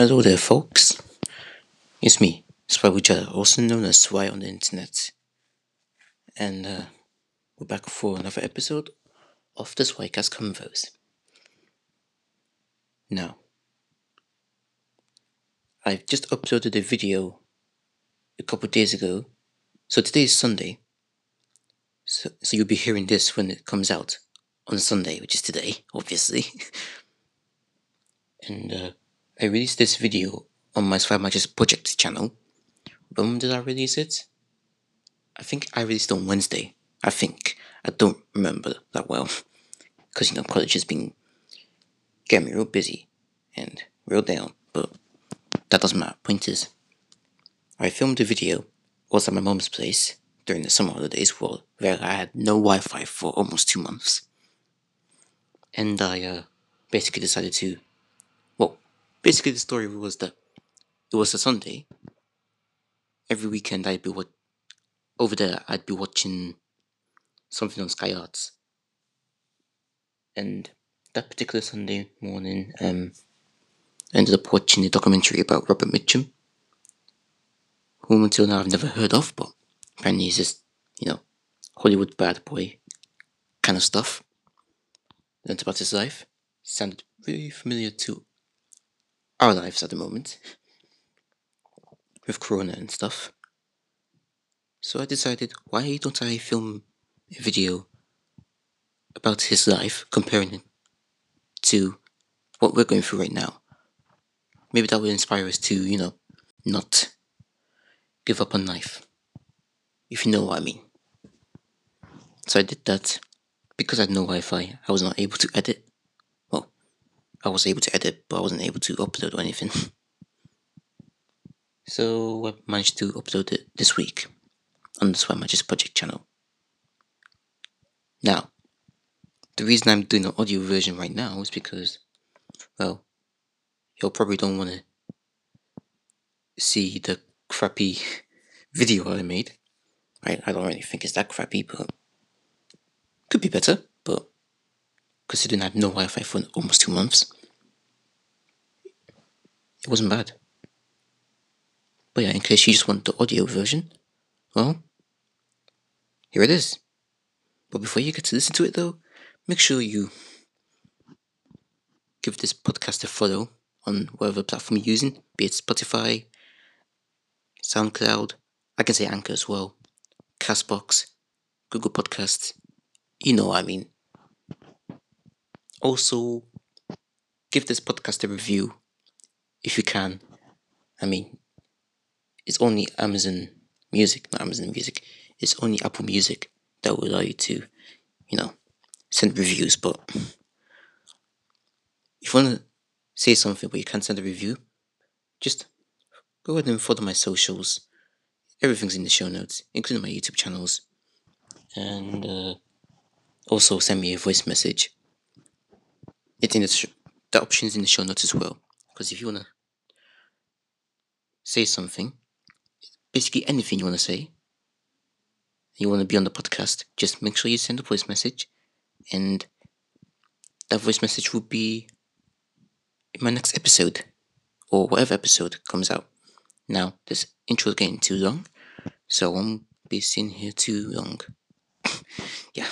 Hello there, folks. It's me, Swawija, also known as Swy on the internet. And uh, we're back for another episode of the Swycast Convos. Now, I've just uploaded a video a couple days ago. So today is Sunday. So, so you'll be hearing this when it comes out on Sunday, which is today, obviously. and uh, I released this video on my SwyMaj's project channel. When did I release it? I think I released it on Wednesday. I think. I don't remember that well. Because, you know, college has been getting me real busy and real down. But that doesn't matter. Point is, I filmed a video, was at my mom's place during the summer holidays where I had no Wi Fi for almost two months. And I uh, basically decided to basically the story was that it was a Sunday. Every weekend I'd be what over there I'd be watching something on Sky Arts. And that particular Sunday morning, um I ended up watching a documentary about Robert Mitchum, whom until now I've never heard of, but apparently he's just, you know, Hollywood bad boy kind of stuff. Learned about his life. Sounded really familiar to our lives at the moment with Corona and stuff. So I decided, why don't I film a video about his life, comparing it to what we're going through right now? Maybe that will inspire us to, you know, not give up on life. If you know what I mean. So I did that. Because I had no Wi Fi, I was not able to edit I was able to edit, but I wasn't able to upload or anything. so I managed to upload it this week on the Matches project channel. Now, the reason I'm doing the audio version right now is because, well, y'all probably don't want to see the crappy video I made. Right? I don't really think it's that crappy, but could be better. Considering I had no Wi-Fi for almost two months. It wasn't bad. But yeah, in case you just want the audio version, well, here it is. But before you get to listen to it though, make sure you give this podcast a follow on whatever platform you're using, be it Spotify, SoundCloud, I can say Anchor as well, Castbox, Google Podcasts, you know what I mean. Also, give this podcast a review if you can. I mean, it's only Amazon Music, not Amazon Music. It's only Apple Music that will allow you to, you know, send reviews. But if you want to say something but you can't send a review, just go ahead and follow my socials. Everything's in the show notes, including my YouTube channels. And uh, also send me a voice message it's in the, sh- the options in the show notes as well. Because if you wanna say something, basically anything you wanna say, you wanna be on the podcast, just make sure you send a voice message, and that voice message will be in my next episode, or whatever episode comes out. Now, this intro is getting too long, so I won't be sitting here too long. yeah.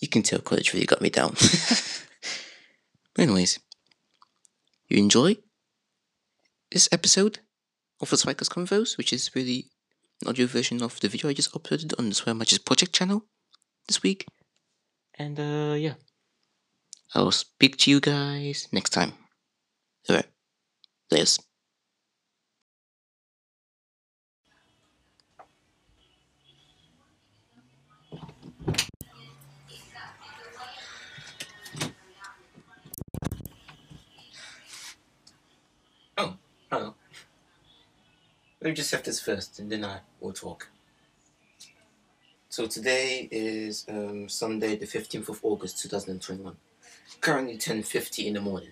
You can tell college really got me down. Anyways, you enjoy this episode of the Swycast Convos, which is really an audio version of the video I just uploaded on the SwyMaj's project channel this week. And uh yeah. I'll speak to you guys next time. Alright. Layers. Let me just have this first and then I will talk. So today is um, Sunday the 15th of August 2021. Currently 10.50 in the morning.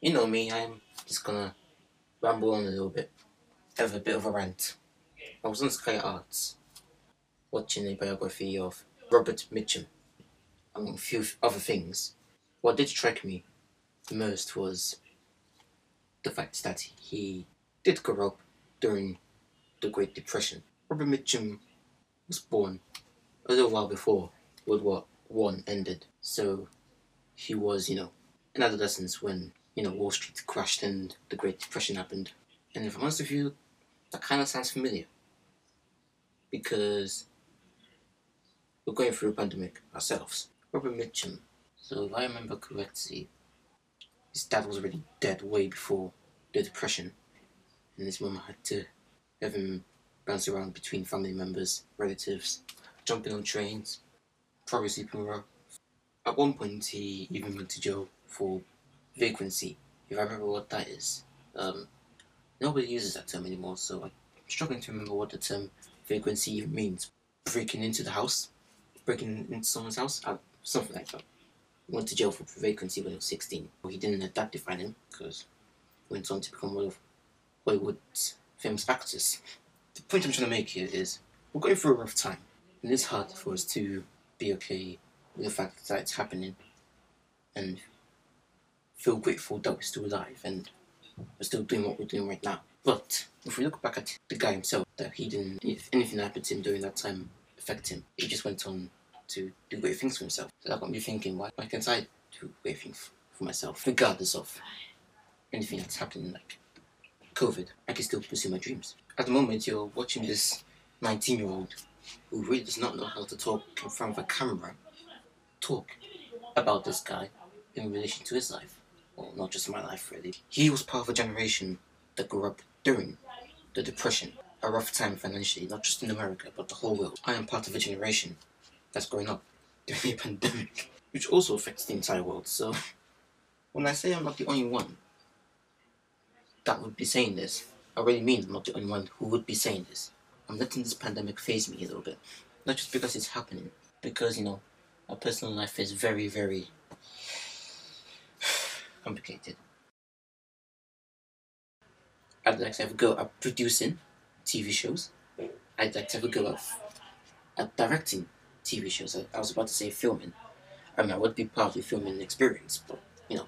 You know me, I'm just gonna ramble on a little bit. Have a bit of a rant. I was on Sky Arts watching a biography of Robert Mitchum, among a few other things. What did strike me the most was the fact that he did grow up during the Great Depression. Robert Mitchum was born a little while before World War One ended, so he was, you know, in adolescence when you know Wall Street crashed and the Great Depression happened. And if I'm honest with you, that kind of sounds familiar because we're going through a pandemic ourselves. Robert Mitchum, so if I remember correctly, his dad was already dead way before the Depression, and his mum had to have him bounce around between family members, relatives, jumping on trains, probably sleeping around. At one point, he even went to jail for vagrancy, if I remember what that is. Um, nobody uses that term anymore, so I'm struggling to remember what the term vagrancy even means. Breaking into the house, breaking into someone's house, uh, something like that. Went to jail for vagrancy when he was 16. But he didn't that define him, because he went on to become one of Hollywood's famous actors. The point I'm trying to make here is, we're going through a rough time, and it's hard for us to be okay with the fact that it's happening, and feel grateful that we're still alive and we're still doing what we're doing right now. But if we look back at the guy himself, that he didn't, if anything happened to him during that time, affect him. He just went on to do great things for himself. So that got me thinking, why, why can't I do great things for myself, regardless of anything that's happening, like COVID? I can still pursue my dreams. At the moment, you're watching this 19 year old who really does not know how to talk in front of a camera talk about this guy in relation to his life well, not just my life really. He was part of a generation that grew up during the Depression, a rough time financially, not just in America, but the whole world. I am part of a generation that's growing up during a pandemic, which also affects the entire world. So, when I say I'm not the only one that would be saying this, I really mean I'm not the only one who would be saying this. I'm letting this pandemic phase me a little bit. Not just because it's happening, because, you know, my personal life is very, very complicated. I'd like to have a go at producing TV shows. I'd like to have a go at, at directing TV shows. I, I was about to say filming. I mean, I would be part of the filming experience, but, you know,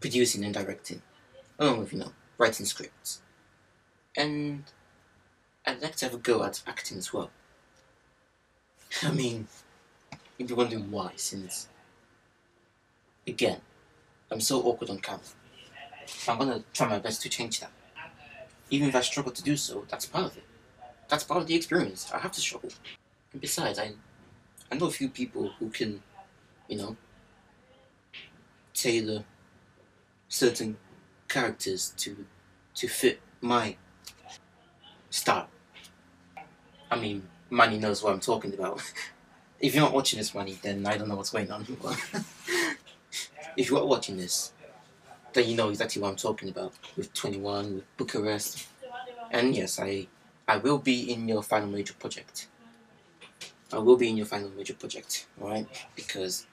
producing and directing, along with, you know, writing scripts. And I'd like to have a go at acting as well. I mean, you'd be wondering why, since, again, I'm so awkward on camera. I'm gonna try my best to change that. Even if I struggle to do so, that's part of it. That's part of the experience. I have to struggle. And besides, I, I know a few people who can, you know, tailor certain characters to to fit my style. I mean, Manny knows what I'm talking about. if you're not watching this, Manny, then I don't know what's going on. if you are watching this, then you know exactly what I'm talking about with 2NE1, with Bucharest. And yes, I, I will be in your final major project. I will be in your final major project, alright? Because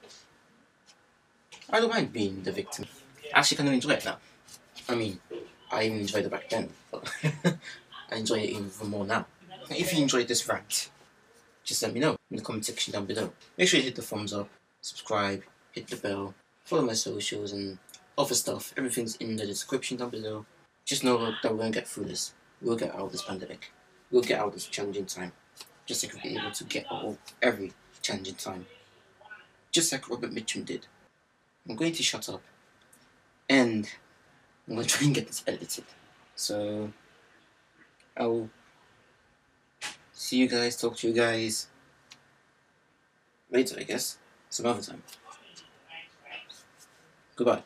I don't mind being the victim. I actually kind of enjoy it now. I mean, I enjoyed it back then, but I enjoy it even more now. If you enjoyed this rant, just let me know in the comment section down below. Make sure you hit the thumbs up, subscribe, hit the bell, follow my socials and other stuff. Everything's in the description down below. Just know that we're gonna get through this. We'll get out of this pandemic. We'll get out of this challenging time. Just like we're able to get out of every challenging time. Just like Robert Mitchum did. I'm going to shut up. And I'm gonna try and get this edited. So I'll see you guys, talk to you guys later, I guess. Some other time. Goodbye.